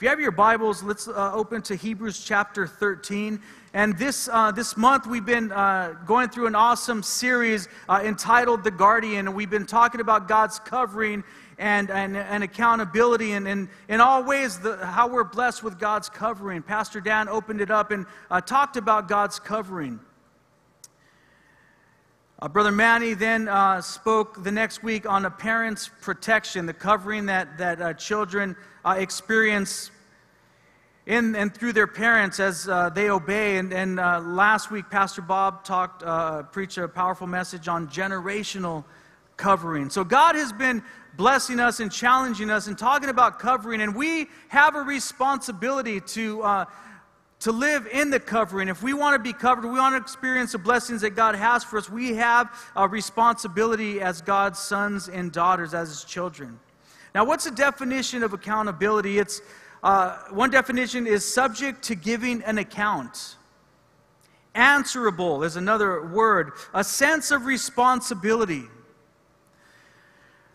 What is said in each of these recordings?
If you have your Bibles, let's uh, open to Hebrews chapter 13. And this, uh, this month, we've been uh, going through an awesome series uh, entitled The Guardian. And we've been talking about God's covering and, and, and accountability and, and in all ways the, how we're blessed with God's covering. Pastor Dan opened it up and uh, talked about God's covering. Uh, Brother Manny then uh, spoke the next week on a parent's protection, the covering that, that uh, children uh, experience in and through their parents as uh, they obey. And, and uh, last week, Pastor Bob talked, preached a powerful message on generational covering. So God has been blessing us and challenging us and talking about covering, and we have a responsibility to to live in the covering. If we want to be covered, we want to experience the blessings that God has for us, we have a responsibility as God's sons and daughters, as His children. Now, what's the definition of accountability? It's uh, one definition is subject to giving an account. Answerable is another word, a sense of responsibility.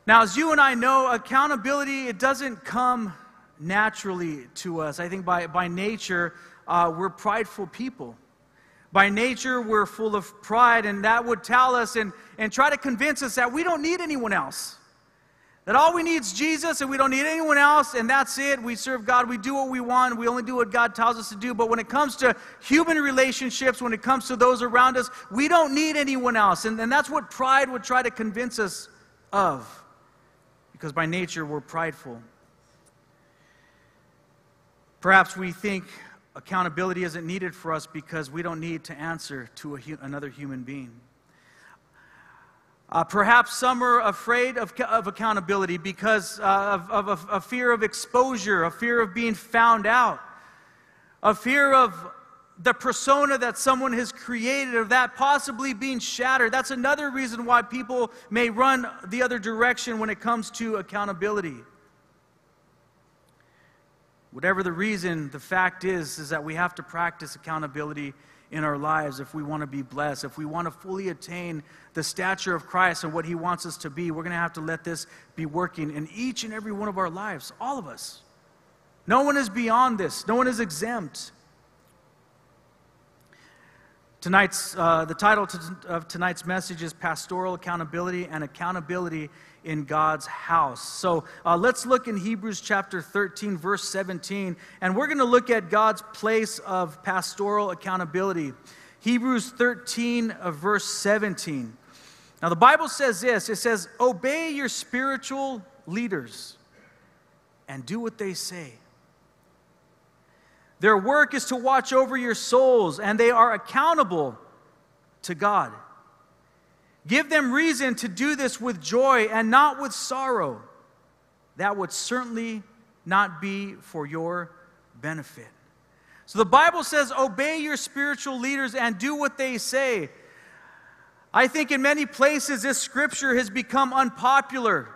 Now, as you and I know, accountability, it doesn't come naturally to us. I think by, by nature, uh, we're prideful people. By nature, we're full of pride, and that would tell us and, and try to convince us that we don't need anyone else. That all we need is Jesus, and we don't need anyone else, and that's it. We serve God, we do what we want, we only do what God tells us to do. But when it comes to human relationships, when it comes to those around us, we don't need anyone else. And, and that's what pride would try to convince us of, because by nature, we're prideful. Perhaps we think accountability isn't needed for us because we don't need to answer to hu- another human being. Uh, perhaps some are afraid of, of accountability because uh, of, of a, a fear of exposure, a fear of being found out, a fear of the persona that someone has created, of that possibly being shattered. That's another reason why people may run the other direction when it comes to accountability. Whatever the reason, the fact is, is that we have to practice accountability in our lives if we want to be blessed. If we want to fully attain the stature of Christ and what He wants us to be, we're going to have to let this be working in each and every one of our lives, all of us. No one is beyond this, no one is exempt. Tonight's, uh, the title of tonight's message is Pastoral Accountability and Accountability in God's House. So uh, let's look in Hebrews chapter 13, verse 17, and we're going to look at God's place of pastoral accountability. Hebrews 13, uh, verse 17. Now, the Bible says this it says, Obey your spiritual leaders and do what they say. Their work is to watch over your souls, and they are accountable to God. Give them reason to do this with joy and not with sorrow. That would certainly not be for your benefit. So the Bible says, Obey your spiritual leaders and do what they say. I think in many places this scripture has become unpopular.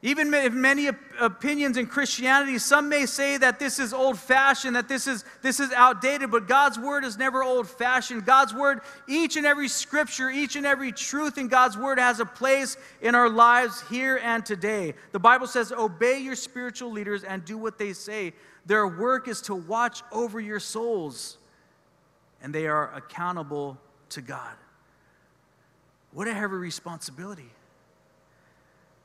Even if many opinions in Christianity, some may say that this is old fashioned, that this is, this is outdated, but God's word is never old fashioned. God's word, each and every scripture, each and every truth in God's word has a place in our lives here and today. The Bible says, Obey your spiritual leaders and do what they say. Their work is to watch over your souls, and they are accountable to God. What a heavy responsibility.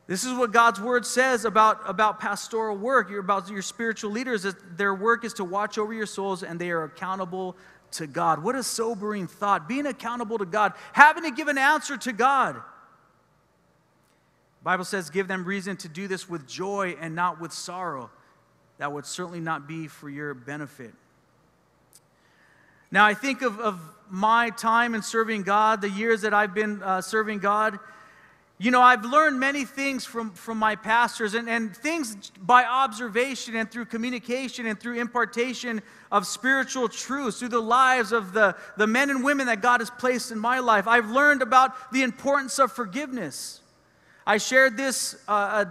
This is what God's word says about, about pastoral work, about your spiritual leaders. That their work is to watch over your souls and they are accountable to God. What a sobering thought. Being accountable to God, having to give an answer to God. The Bible says, give them reason to do this with joy and not with sorrow. That would certainly not be for your benefit. Now, I think of, of my time in serving God, the years that I've been uh, serving God. You know, I've learned many things from, from my pastors and, and things by observation and through communication and through impartation of spiritual truths, through the lives of the, the men and women that God has placed in my life. I've learned about the importance of forgiveness. I shared this uh,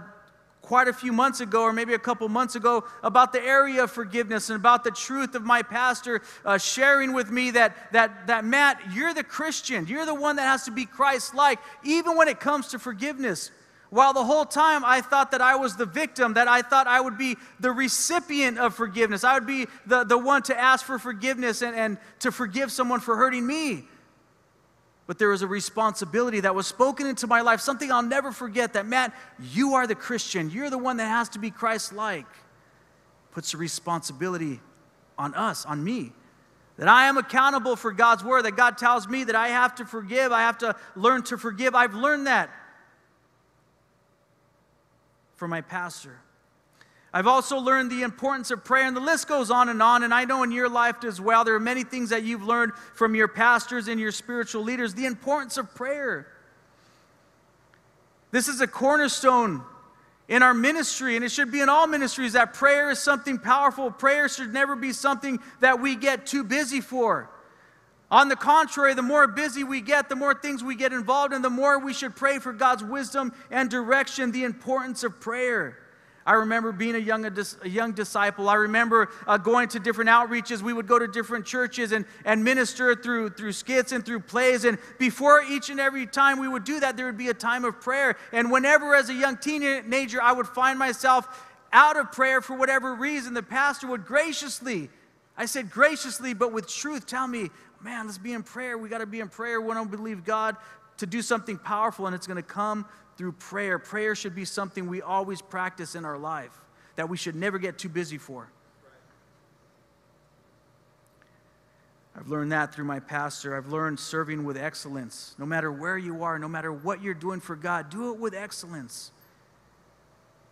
quite a few months ago, or maybe a couple months ago, about the area of forgiveness and about the truth of my pastor uh, sharing with me that, that, that, Matt, you're the Christian. You're the one that has to be Christ like, even when it comes to forgiveness. While the whole time I thought that I was the victim, that I thought I would be the recipient of forgiveness. I would be the, the one to ask for forgiveness and, and to forgive someone for hurting me. But there was a responsibility that was spoken into my life, something I'll never forget that, Matt, you are the Christian. You're the one that has to be Christ like. Puts a responsibility on us, on me. That I am accountable for God's word, that God tells me that I have to forgive, I have to learn to forgive. I've learned that from my pastor. I've also learned the importance of prayer, and the list goes on and on. And I know in your life as well, there are many things that you've learned from your pastors and your spiritual leaders the importance of prayer. This is a cornerstone in our ministry, and it should be in all ministries that prayer is something powerful. Prayer should never be something that we get too busy for. On the contrary, the more busy we get, the more things we get involved in, the more we should pray for God's wisdom and direction, the importance of prayer. I remember being a young, a young disciple. I remember uh, going to different outreaches. We would go to different churches and, and minister through, through skits and through plays. And before each and every time we would do that, there would be a time of prayer. And whenever, as a young teenager, I would find myself out of prayer for whatever reason, the pastor would graciously, I said graciously, but with truth, tell me, man, let's be in prayer. We got to be in prayer. We don't believe God to do something powerful, and it's going to come through prayer. Prayer should be something we always practice in our life, that we should never get too busy for. I've learned that through my pastor. I've learned serving with excellence. No matter where you are, no matter what you're doing for God, do it with excellence.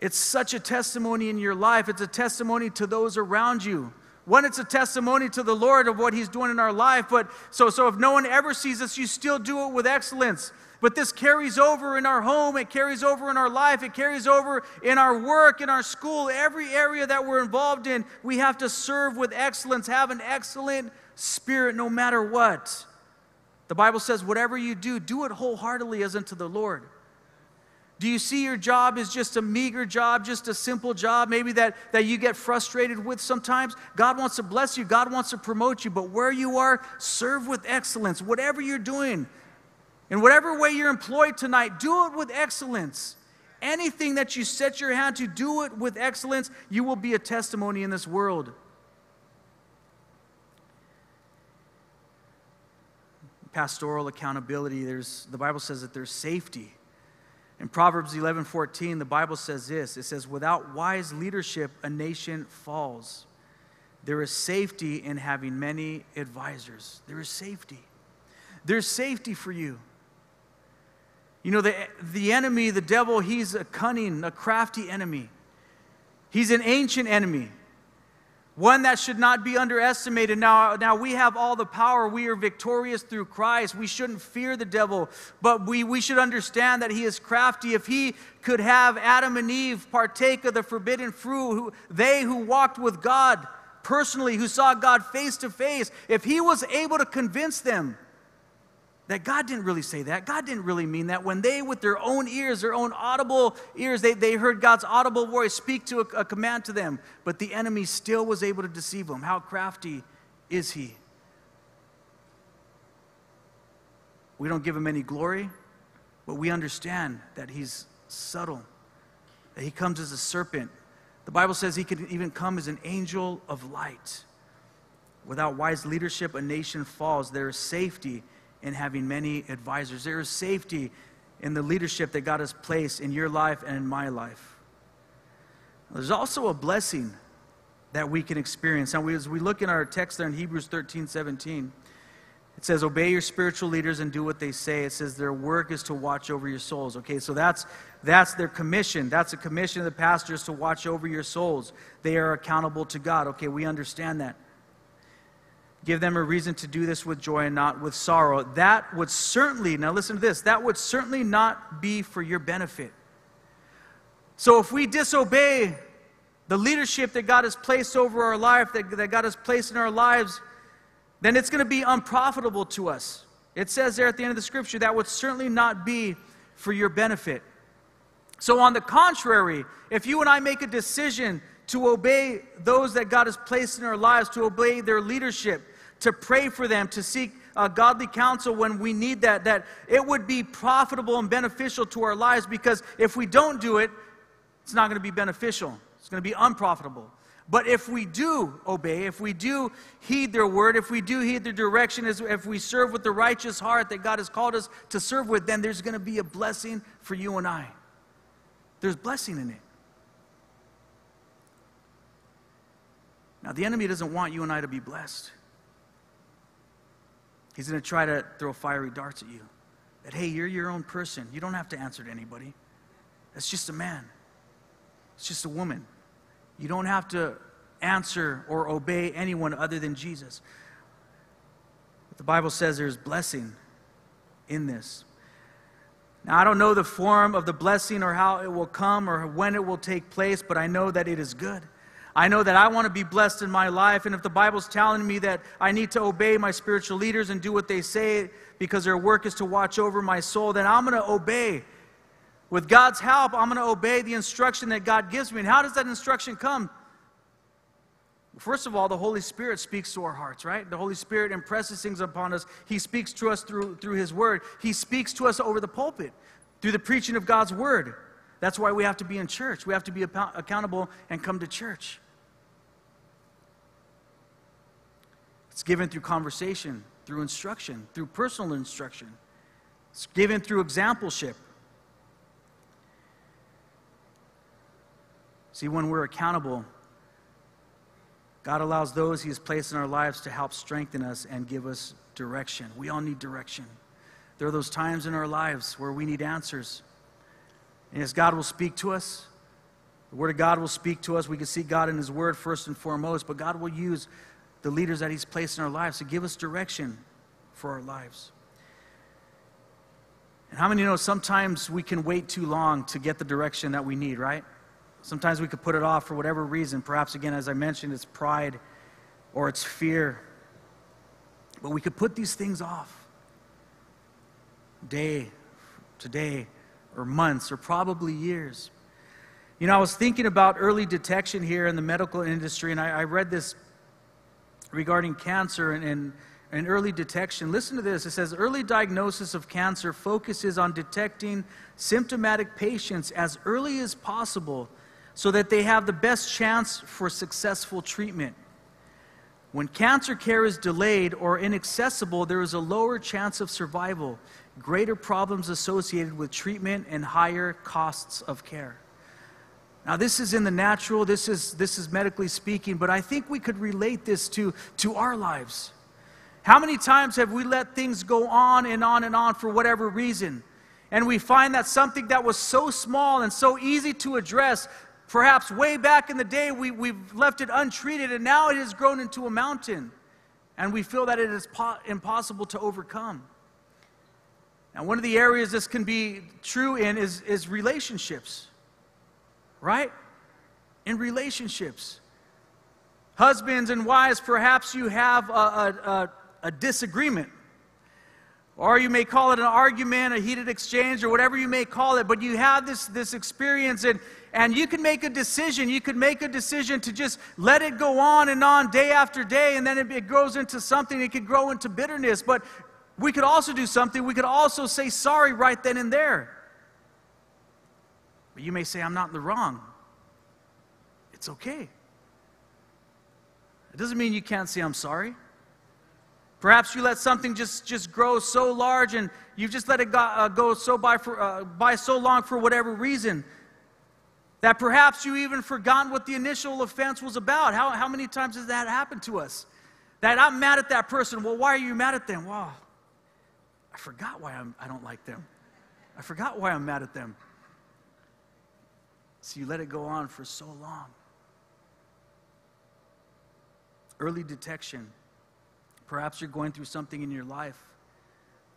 It's such a testimony in your life, it's a testimony to those around you. One, it's a testimony to the Lord of what He's doing in our life. But so, so if no one ever sees us, you still do it with excellence. But this carries over in our home, it carries over in our life, it carries over in our work, in our school, every area that we're involved in. We have to serve with excellence, have an excellent spirit no matter what. The Bible says, whatever you do, do it wholeheartedly as unto the Lord. Do you see your job as just a meager job, just a simple job, maybe that, that you get frustrated with sometimes? God wants to bless you, God wants to promote you, but where you are, serve with excellence. Whatever you're doing, in whatever way you're employed tonight, do it with excellence. Anything that you set your hand to, do it with excellence. You will be a testimony in this world. Pastoral accountability, there's, the Bible says that there's safety in Proverbs 11 14, the Bible says this it says, Without wise leadership, a nation falls. There is safety in having many advisors. There is safety. There's safety for you. You know, the, the enemy, the devil, he's a cunning, a crafty enemy. He's an ancient enemy one that should not be underestimated. Now, now we have all the power. We are victorious through Christ. We shouldn't fear the devil, but we, we should understand that he is crafty. If he could have Adam and Eve partake of the forbidden fruit, who, they who walked with God personally, who saw God face to face, if he was able to convince them that God didn't really say that. God didn't really mean that. When they, with their own ears, their own audible ears, they, they heard God's audible voice speak to a, a command to them, but the enemy still was able to deceive them. How crafty is he? We don't give him any glory, but we understand that he's subtle, that he comes as a serpent. The Bible says he could even come as an angel of light. Without wise leadership, a nation falls. There is safety in having many advisors. There is safety in the leadership that God has placed in your life and in my life. There's also a blessing that we can experience. Now, as we look in our text there in Hebrews 13 17, it says, Obey your spiritual leaders and do what they say. It says, Their work is to watch over your souls. Okay, so that's, that's their commission. That's a commission of the pastors to watch over your souls. They are accountable to God. Okay, we understand that. Give them a reason to do this with joy and not with sorrow. That would certainly, now listen to this, that would certainly not be for your benefit. So if we disobey the leadership that God has placed over our life, that, that God has placed in our lives, then it's going to be unprofitable to us. It says there at the end of the scripture that would certainly not be for your benefit. So, on the contrary, if you and I make a decision to obey those that God has placed in our lives, to obey their leadership, to pray for them, to seek uh, godly counsel when we need that, that it would be profitable and beneficial to our lives because if we don't do it, it's not going to be beneficial. It's going to be unprofitable. But if we do obey, if we do heed their word, if we do heed their direction, if we serve with the righteous heart that God has called us to serve with, then there's going to be a blessing for you and I. There's blessing in it. Now, the enemy doesn't want you and I to be blessed. He's going to try to throw fiery darts at you. That, hey, you're your own person. You don't have to answer to anybody. That's just a man, it's just a woman. You don't have to answer or obey anyone other than Jesus. But the Bible says there's blessing in this. Now, I don't know the form of the blessing or how it will come or when it will take place, but I know that it is good. I know that I want to be blessed in my life, and if the Bible's telling me that I need to obey my spiritual leaders and do what they say because their work is to watch over my soul, then I'm going to obey. With God's help, I'm going to obey the instruction that God gives me. And how does that instruction come? First of all, the Holy Spirit speaks to our hearts, right? The Holy Spirit impresses things upon us. He speaks to us through, through His Word. He speaks to us over the pulpit, through the preaching of God's Word. That's why we have to be in church. We have to be accountable and come to church. It's given through conversation, through instruction, through personal instruction. It's given through exampleship. See, when we're accountable, God allows those He has placed in our lives to help strengthen us and give us direction. We all need direction. There are those times in our lives where we need answers. And as God will speak to us, the Word of God will speak to us. We can see God in His Word first and foremost, but God will use the leaders that He's placed in our lives to give us direction for our lives. And how many know sometimes we can wait too long to get the direction that we need, right? Sometimes we could put it off for whatever reason. Perhaps, again, as I mentioned, it's pride or it's fear. But we could put these things off day to day or months or probably years. You know, I was thinking about early detection here in the medical industry, and I, I read this regarding cancer and, and, and early detection. Listen to this. It says early diagnosis of cancer focuses on detecting symptomatic patients as early as possible so that they have the best chance for successful treatment. When cancer care is delayed or inaccessible, there is a lower chance of survival, greater problems associated with treatment, and higher costs of care. Now, this is in the natural, this is, this is medically speaking, but I think we could relate this to, to our lives. How many times have we let things go on and on and on for whatever reason? And we find that something that was so small and so easy to address, perhaps way back in the day, we, we've left it untreated, and now it has grown into a mountain. And we feel that it is po- impossible to overcome. Now, one of the areas this can be true in is, is relationships right? In relationships. Husbands and wives, perhaps you have a, a, a, a disagreement. Or you may call it an argument, a heated exchange, or whatever you may call it, but you have this, this experience, and, and you can make a decision. You could make a decision to just let it go on and on day after day, and then it, it grows into something. It could grow into bitterness. But we could also do something. We could also say sorry right then and there. But you may say, I'm not in the wrong. It's okay. It doesn't mean you can't say, I'm sorry. Perhaps you let something just, just grow so large and you've just let it go, uh, go so by, for, uh, by so long for whatever reason that perhaps you even forgotten what the initial offense was about. How, how many times has that happened to us? That I'm mad at that person. Well, why are you mad at them? Well, I forgot why I'm, I don't like them. I forgot why I'm mad at them. So you let it go on for so long. Early detection. Perhaps you're going through something in your life.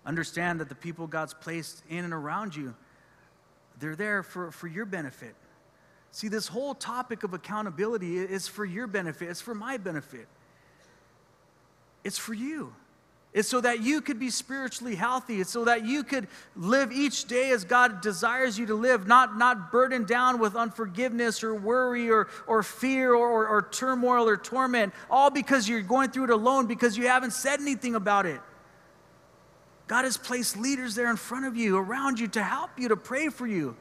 Understand that the people God's placed in and around you, they're there for, for your benefit. See, this whole topic of accountability is for your benefit, it's for my benefit. It's for you. It's so that you could be spiritually healthy. It's so that you could live each day as God desires you to live, not, not burdened down with unforgiveness or worry or, or fear or, or, or turmoil or torment, all because you're going through it alone because you haven't said anything about it. God has placed leaders there in front of you, around you, to help you, to pray for you.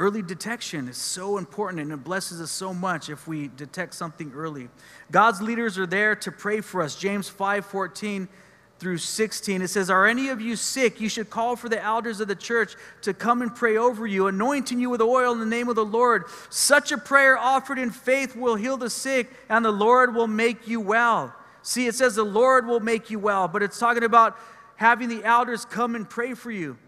Early detection is so important and it blesses us so much if we detect something early. God's leaders are there to pray for us. James 5 14 through 16. It says, Are any of you sick? You should call for the elders of the church to come and pray over you, anointing you with oil in the name of the Lord. Such a prayer offered in faith will heal the sick, and the Lord will make you well. See, it says the Lord will make you well, but it's talking about having the elders come and pray for you.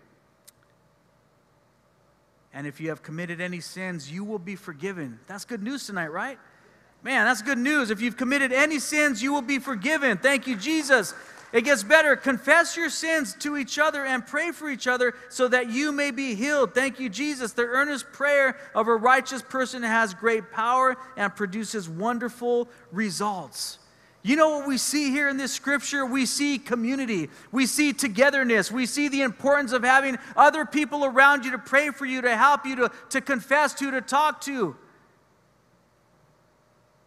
And if you have committed any sins, you will be forgiven. That's good news tonight, right? Man, that's good news. If you've committed any sins, you will be forgiven. Thank you, Jesus. It gets better. Confess your sins to each other and pray for each other so that you may be healed. Thank you, Jesus. The earnest prayer of a righteous person has great power and produces wonderful results. You know what we see here in this scripture? We see community. We see togetherness. We see the importance of having other people around you to pray for you, to help you, to, to confess to, to talk to.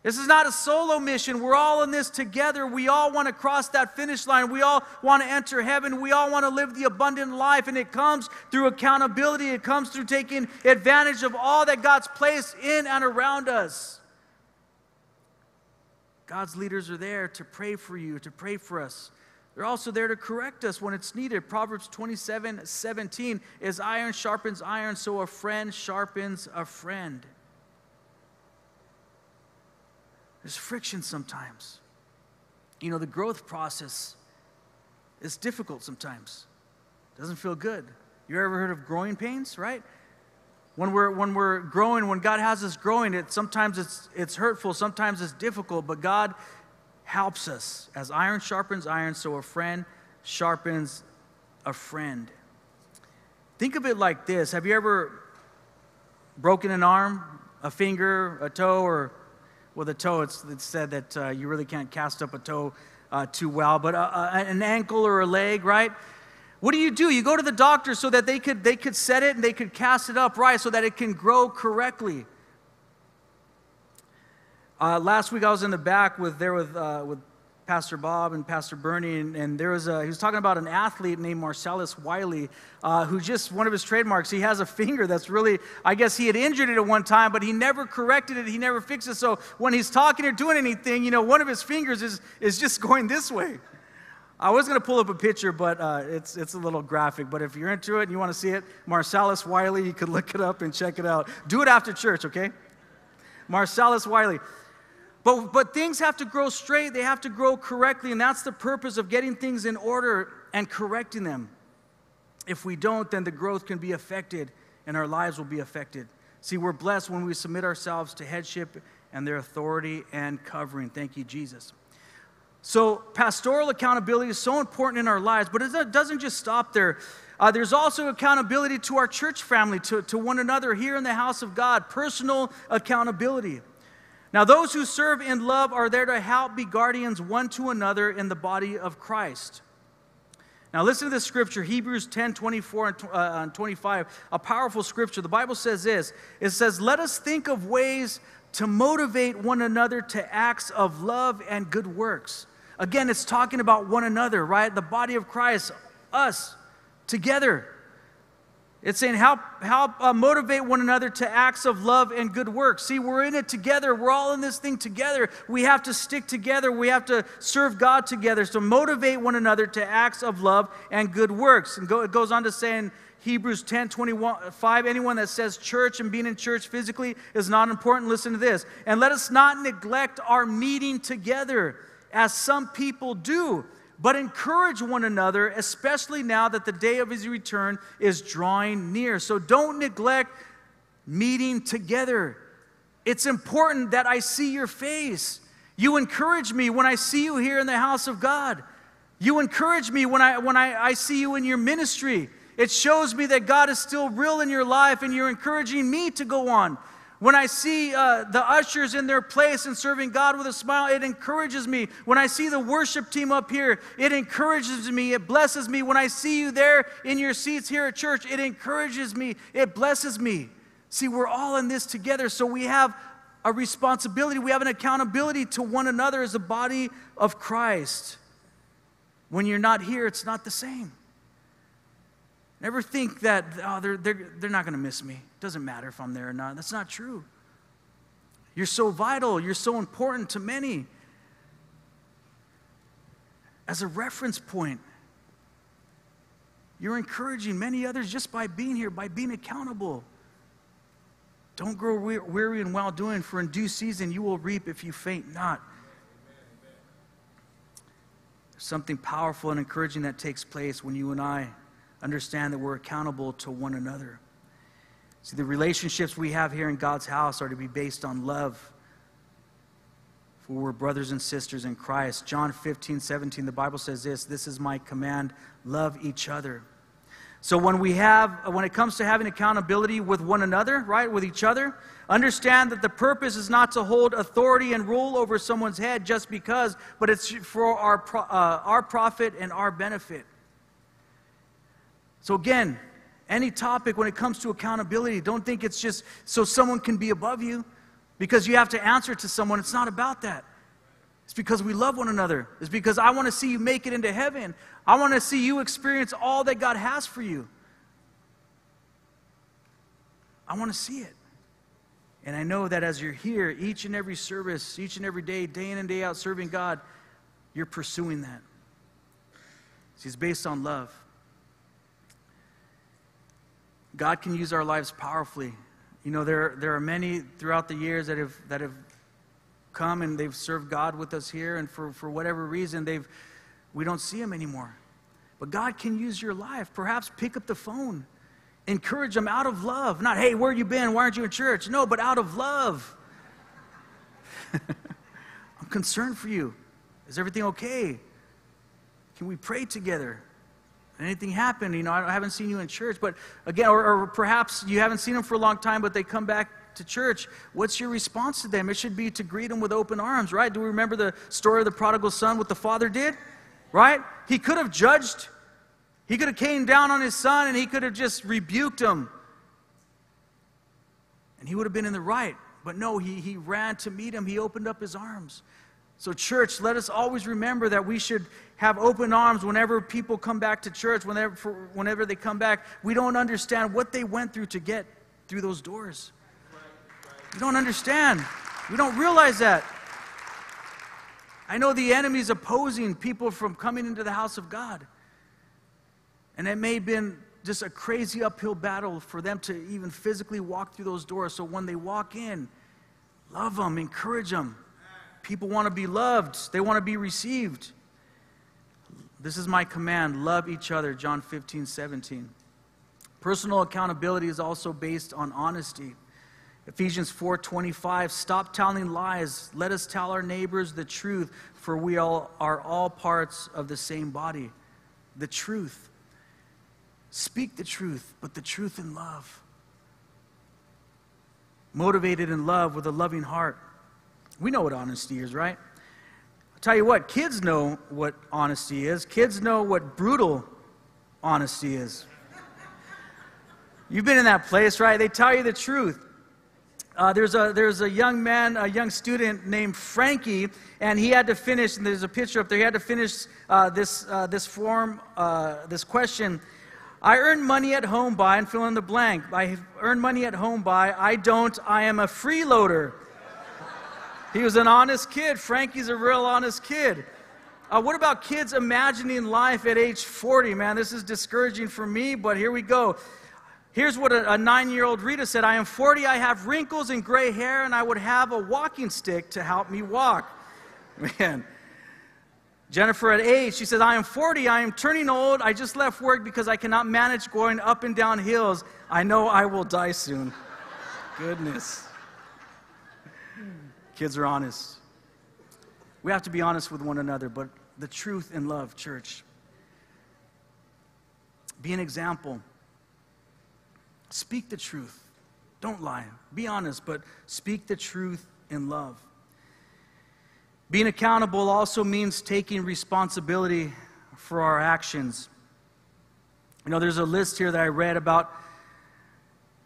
This is not a solo mission. We're all in this together. We all want to cross that finish line. We all want to enter heaven. We all want to live the abundant life. And it comes through accountability, it comes through taking advantage of all that God's placed in and around us. God's leaders are there to pray for you, to pray for us. They're also there to correct us when it's needed. Proverbs 27 17 is iron sharpens iron, so a friend sharpens a friend. There's friction sometimes. You know, the growth process is difficult sometimes. it Doesn't feel good. You ever heard of growing pains, right? When we're, when we're growing, when God has us growing, it, sometimes it's, it's hurtful, sometimes it's difficult, but God helps us. As iron sharpens iron, so a friend sharpens a friend. Think of it like this Have you ever broken an arm, a finger, a toe, or with a toe, it's, it's said that uh, you really can't cast up a toe uh, too well, but uh, uh an ankle or a leg, right? What do you do? You go to the doctor so that they could, they could set it and they could cast it up right so that it can grow correctly. Uh, last week I was in the back with there with, uh, with Pastor Bob and Pastor Bernie, and, and, there was a, he was talking about an athlete named Marcellus Wiley, uh, who just, one of his trademarks, he has a finger that's really, I guess he had injured it at one time, but he never corrected it, he never fixed it. So when he's talking or doing anything, you know, one of his fingers is, is just going this way. I was going to pull up a picture, but uh, it's, it's a little graphic. But if you're into it and you want to see it, Marcellus Wiley, you could look it up and check it out. Do it after church, okay? Marcellus Wiley. But, but things have to grow straight, they have to grow correctly, and that's the purpose of getting things in order and correcting them. If we don't, then the growth can be affected and our lives will be affected. See, we're blessed when we submit ourselves to headship and their authority and covering. Thank you, Jesus. So, pastoral accountability is so important in our lives, but it doesn't just stop there. Uh, there's also accountability to our church family, to, to one another here in the house of God, personal accountability. Now, those who serve in love are there to help be guardians one to another in the body of Christ. Now, listen to this scripture, Hebrews 10 24 and 25, a powerful scripture. The Bible says this it says, Let us think of ways to motivate one another to acts of love and good works Again, it's talking about one another, right? The body of Christ, us, together. It's saying help, help uh, motivate one another to acts of love and good works. See, we're in it together. We're all in this thing together. We have to stick together. We have to serve God together. So motivate one another to acts of love and good works. And go, it goes on to say in Hebrews 10 25, anyone that says church and being in church physically is not important, listen to this. And let us not neglect our meeting together as some people do, but encourage one another, especially now that the day of his return is drawing near. So don't neglect meeting together. It's important that I see your face. You encourage me when I see you here in the house of God. You encourage me when I when I, I see you in your ministry. It shows me that God is still real in your life and you're encouraging me to go on. When I see uh, the ushers in their place and serving God with a smile, it encourages me. When I see the worship team up here, it encourages me. It blesses me. When I see you there in your seats here at church, it encourages me. It blesses me. See, we're all in this together, so we have a responsibility, we have an accountability to one another as a body of Christ. When you're not here, it's not the same. Never think that, oh, they're, they're, they're not going to miss me. It doesn't matter if I'm there or not. That's not true. You're so vital, you're so important to many. As a reference point, you're encouraging many others just by being here, by being accountable. Don't grow weary in well doing, for in due season you will reap if you faint not. Something powerful and encouraging that takes place when you and I understand that we're accountable to one another. See, the relationships we have here in God's house are to be based on love. For we're brothers and sisters in Christ. John 15, 17, the Bible says this This is my command love each other. So when we have, when it comes to having accountability with one another, right, with each other, understand that the purpose is not to hold authority and rule over someone's head just because, but it's for our, uh, our profit and our benefit. So again, any topic when it comes to accountability, don't think it's just so someone can be above you because you have to answer to someone. It's not about that. It's because we love one another. It's because I want to see you make it into heaven. I want to see you experience all that God has for you. I want to see it. And I know that as you're here, each and every service, each and every day, day in and day out, serving God, you're pursuing that. See, it's based on love. God can use our lives powerfully. You know, there, there are many throughout the years that have, that have come and they've served God with us here, and for, for whatever reason, they've, we don't see them anymore. But God can use your life. Perhaps pick up the phone, encourage them out of love. Not, hey, where you been? Why aren't you in church? No, but out of love. I'm concerned for you. Is everything okay? Can we pray together? Anything happen? You know, I haven't seen you in church, but again, or, or perhaps you haven't seen them for a long time, but they come back to church, what's your response to them? It should be to greet them with open arms, right? Do we remember the story of the prodigal son, what the father did? Right? He could have judged. He could have came down on his son and he could have just rebuked him. And he would have been in the right. But no, he, he ran to meet him. He opened up his arms. So, church, let us always remember that we should have open arms whenever people come back to church, whenever, whenever they come back. We don't understand what they went through to get through those doors. We don't understand. We don't realize that. I know the enemy is opposing people from coming into the house of God. And it may have been just a crazy uphill battle for them to even physically walk through those doors. So when they walk in, love them, encourage them. People want to be loved, they want to be received. This is my command love each other, John 15, 17. Personal accountability is also based on honesty. Ephesians 4:25 Stop telling lies let us tell our neighbors the truth for we all are all parts of the same body the truth speak the truth but the truth in love motivated in love with a loving heart we know what honesty is right I'll tell you what kids know what honesty is kids know what brutal honesty is You've been in that place, right? They tell you the truth. Uh, there's, a, there's a young man, a young student named Frankie, and he had to finish, and there's a picture up there, he had to finish uh, this, uh, this form, uh, this question. I earn money at home by, and fill in the blank. I earn money at home by, I don't, I am a freeloader. He was an honest kid. Frankie's a real honest kid. Uh, what about kids imagining life at age 40? Man, this is discouraging for me, but here we go. Here's what a, a nine year old Rita said I am 40, I have wrinkles and gray hair, and I would have a walking stick to help me walk. Man. Jennifer at age, she says, I am 40, I am turning old. I just left work because I cannot manage going up and down hills. I know I will die soon. Goodness. Kids are honest. We have to be honest with one another, but the truth in love, church. Be an example. Speak the truth. Don't lie. Be honest, but speak the truth in love. Being accountable also means taking responsibility for our actions. You know, there's a list here that I read about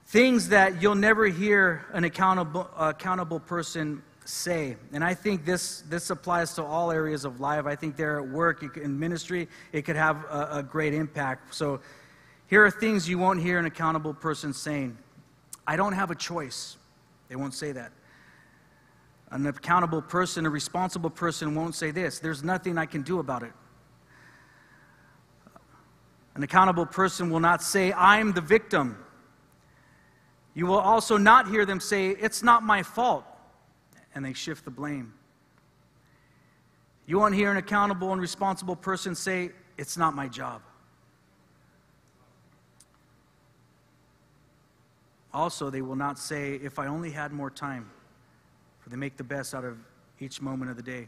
Things that you'll never hear an accountable, accountable person say. And I think this, this applies to all areas of life. I think there at work, in ministry, it could have a, a great impact. So here are things you won't hear an accountable person saying I don't have a choice. They won't say that. An accountable person, a responsible person won't say this there's nothing I can do about it. An accountable person will not say, I'm the victim. You will also not hear them say, It's not my fault, and they shift the blame. You won't hear an accountable and responsible person say, It's not my job. Also, they will not say, If I only had more time, for they make the best out of each moment of the day.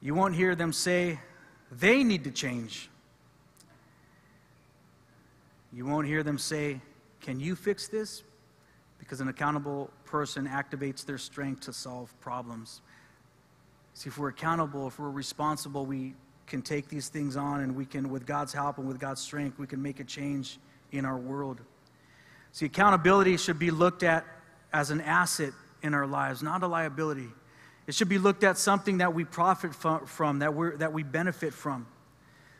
You won't hear them say, They need to change. You won't hear them say, Can you fix this? Because an accountable person activates their strength to solve problems. See, if we're accountable, if we're responsible, we can take these things on and we can, with God's help and with God's strength, we can make a change in our world. See, accountability should be looked at as an asset in our lives, not a liability. It should be looked at something that we profit from, that, we that we benefit from.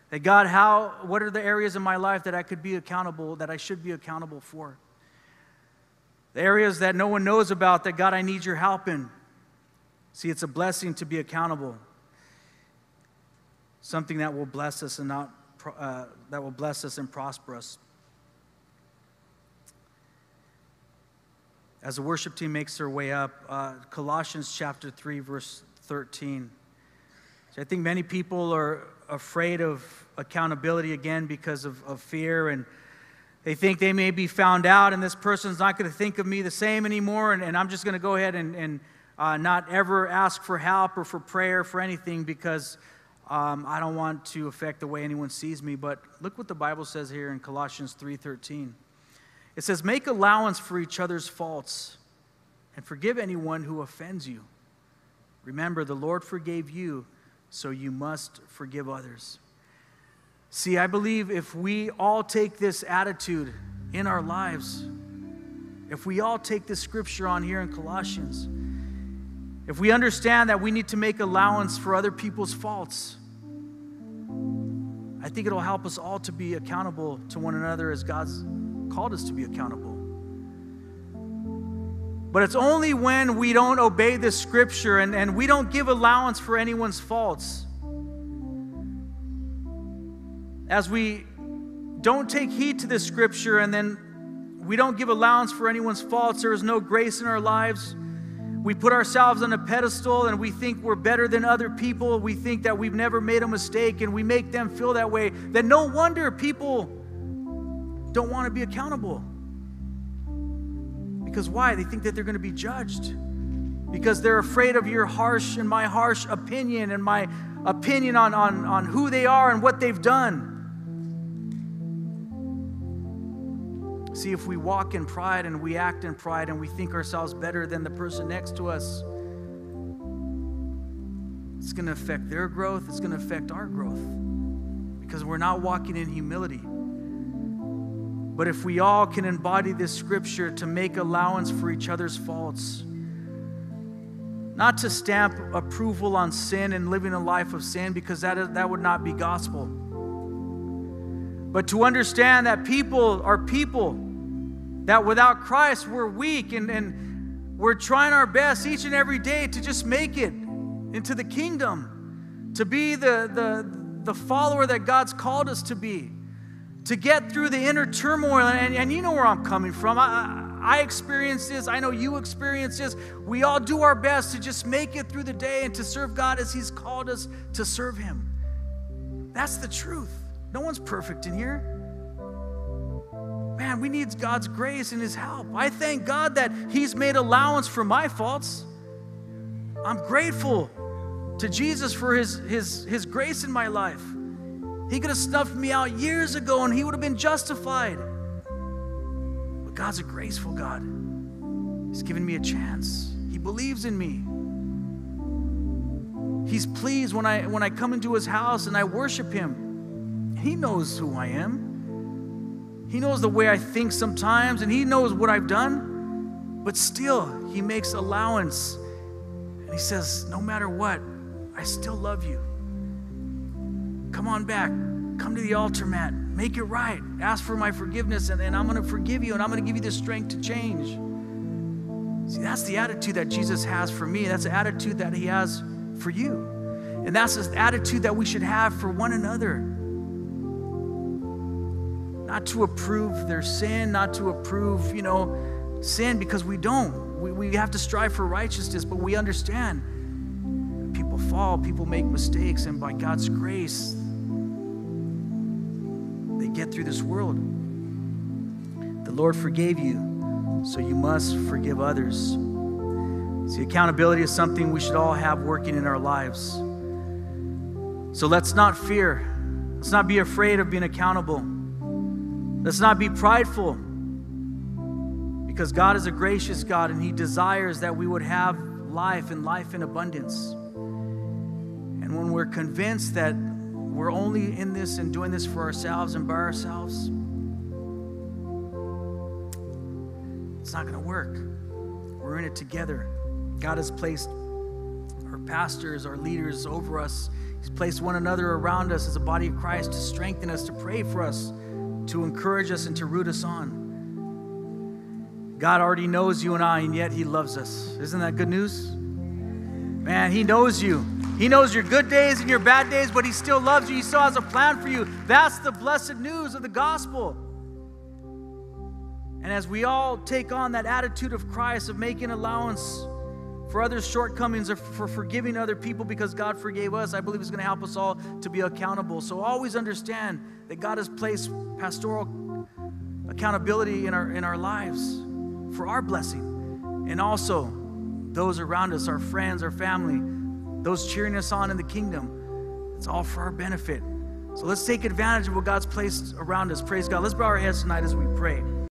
That God, how, what are the areas in my life that I could be accountable, that I should be accountable for? The areas that no one knows about, that God, I need your help in. See, it's a blessing to be accountable. Something that will bless us and not, uh, that will bless us and prosper us. As the worship team makes their way up, uh, Colossians chapter 3, verse 13. So I think many people are afraid of accountability again because of, of fear and they think they may be found out and this person's not going to think of me the same anymore and, and i'm just going to go ahead and, and uh, not ever ask for help or for prayer for anything because um, i don't want to affect the way anyone sees me. But look what the bible says here in colossians 3.13 it says make allowance for each other's faults and forgive anyone who offends you. Remember the lord forgave you so you must forgive others. See, I believe if we all take this attitude in our lives, if we all take this scripture on here in Colossians, if we understand that we need to make allowance for other people's faults, I think it'll help us all to be accountable to one another as God's called us to be accountable. But it's only when we don't obey this scripture and, and we don't give allowance for anyone's faults. As we don't take heed to this scripture and then we don't give allowance for anyone's faults, there is no grace in our lives. We put ourselves on a pedestal and we think we're better than other people. We think that we've never made a mistake and we make them feel that way. Then no wonder people don't want to be accountable. Because why? They think that they're going to be judged. Because they're afraid of your harsh and my harsh opinion and my opinion on, on, on who they are and what they've done. See, if we walk in pride and we act in pride and we think ourselves better than the person next to us, it's going to affect their growth, it's going to affect our growth because we're not walking in humility. But if we all can embody this scripture to make allowance for each other's faults, not to stamp approval on sin and living a life of sin, because that, is, that would not be gospel, but to understand that people are people, that without Christ we're weak and, and we're trying our best each and every day to just make it into the kingdom, to be the, the, the follower that God's called us to be to get through the inner turmoil. And, and you know where I'm coming from. I, I experience this. I know you experience this. We all do our best to just make it through the day and to serve God as He's called us to serve Him. That's the truth. No one's perfect in here. Man, we need God's grace and His help. I thank God that He's made allowance for my faults. I'm grateful to Jesus for His, His, His grace in my life. He could have snuffed me out years ago and he would have been justified. But God's a graceful God. He's given me a chance. He believes in me. He's pleased when I when I come into his house and I worship him. He knows who I am. He knows the way I think sometimes, and He knows what I've done. But still, He makes allowance. And He says, No matter what, I still love you. Come on back. Come to the altar, Matt. Make it right. Ask for my forgiveness, and, and I'm going to forgive you, and I'm going to give you the strength to change. See, that's the attitude that Jesus has for me. That's the attitude that He has for you. And that's the attitude that we should have for one another. Not to approve their sin, not to approve, you know, sin because we don't. We, we have to strive for righteousness, but we understand people fall, people make mistakes, and by God's grace, they get through this world. The Lord forgave you, so you must forgive others. See, accountability is something we should all have working in our lives. So let's not fear. Let's not be afraid of being accountable. Let's not be prideful. Because God is a gracious God and He desires that we would have life and life in abundance. And when we're convinced that we're only in this and doing this for ourselves and by ourselves, it's not going to work. We're in it together. God has placed our pastors, our leaders over us. He's placed one another around us as a body of Christ to strengthen us, to pray for us, to encourage us, and to root us on. God already knows you and I, and yet He loves us. Isn't that good news? Man, He knows you. He knows your good days and your bad days, but He still loves you. He still has a plan for you. That's the blessed news of the gospel. And as we all take on that attitude of Christ of making allowance for others' shortcomings or for forgiving other people because God forgave us, I believe it's going to help us all to be accountable. So always understand that God has placed pastoral accountability in our, in our lives for our blessing. And also those around us, our friends, our family, those cheering us on in the kingdom. It's all for our benefit. So let's take advantage of what God's placed around us. Praise God. Let's bow our heads tonight as we pray.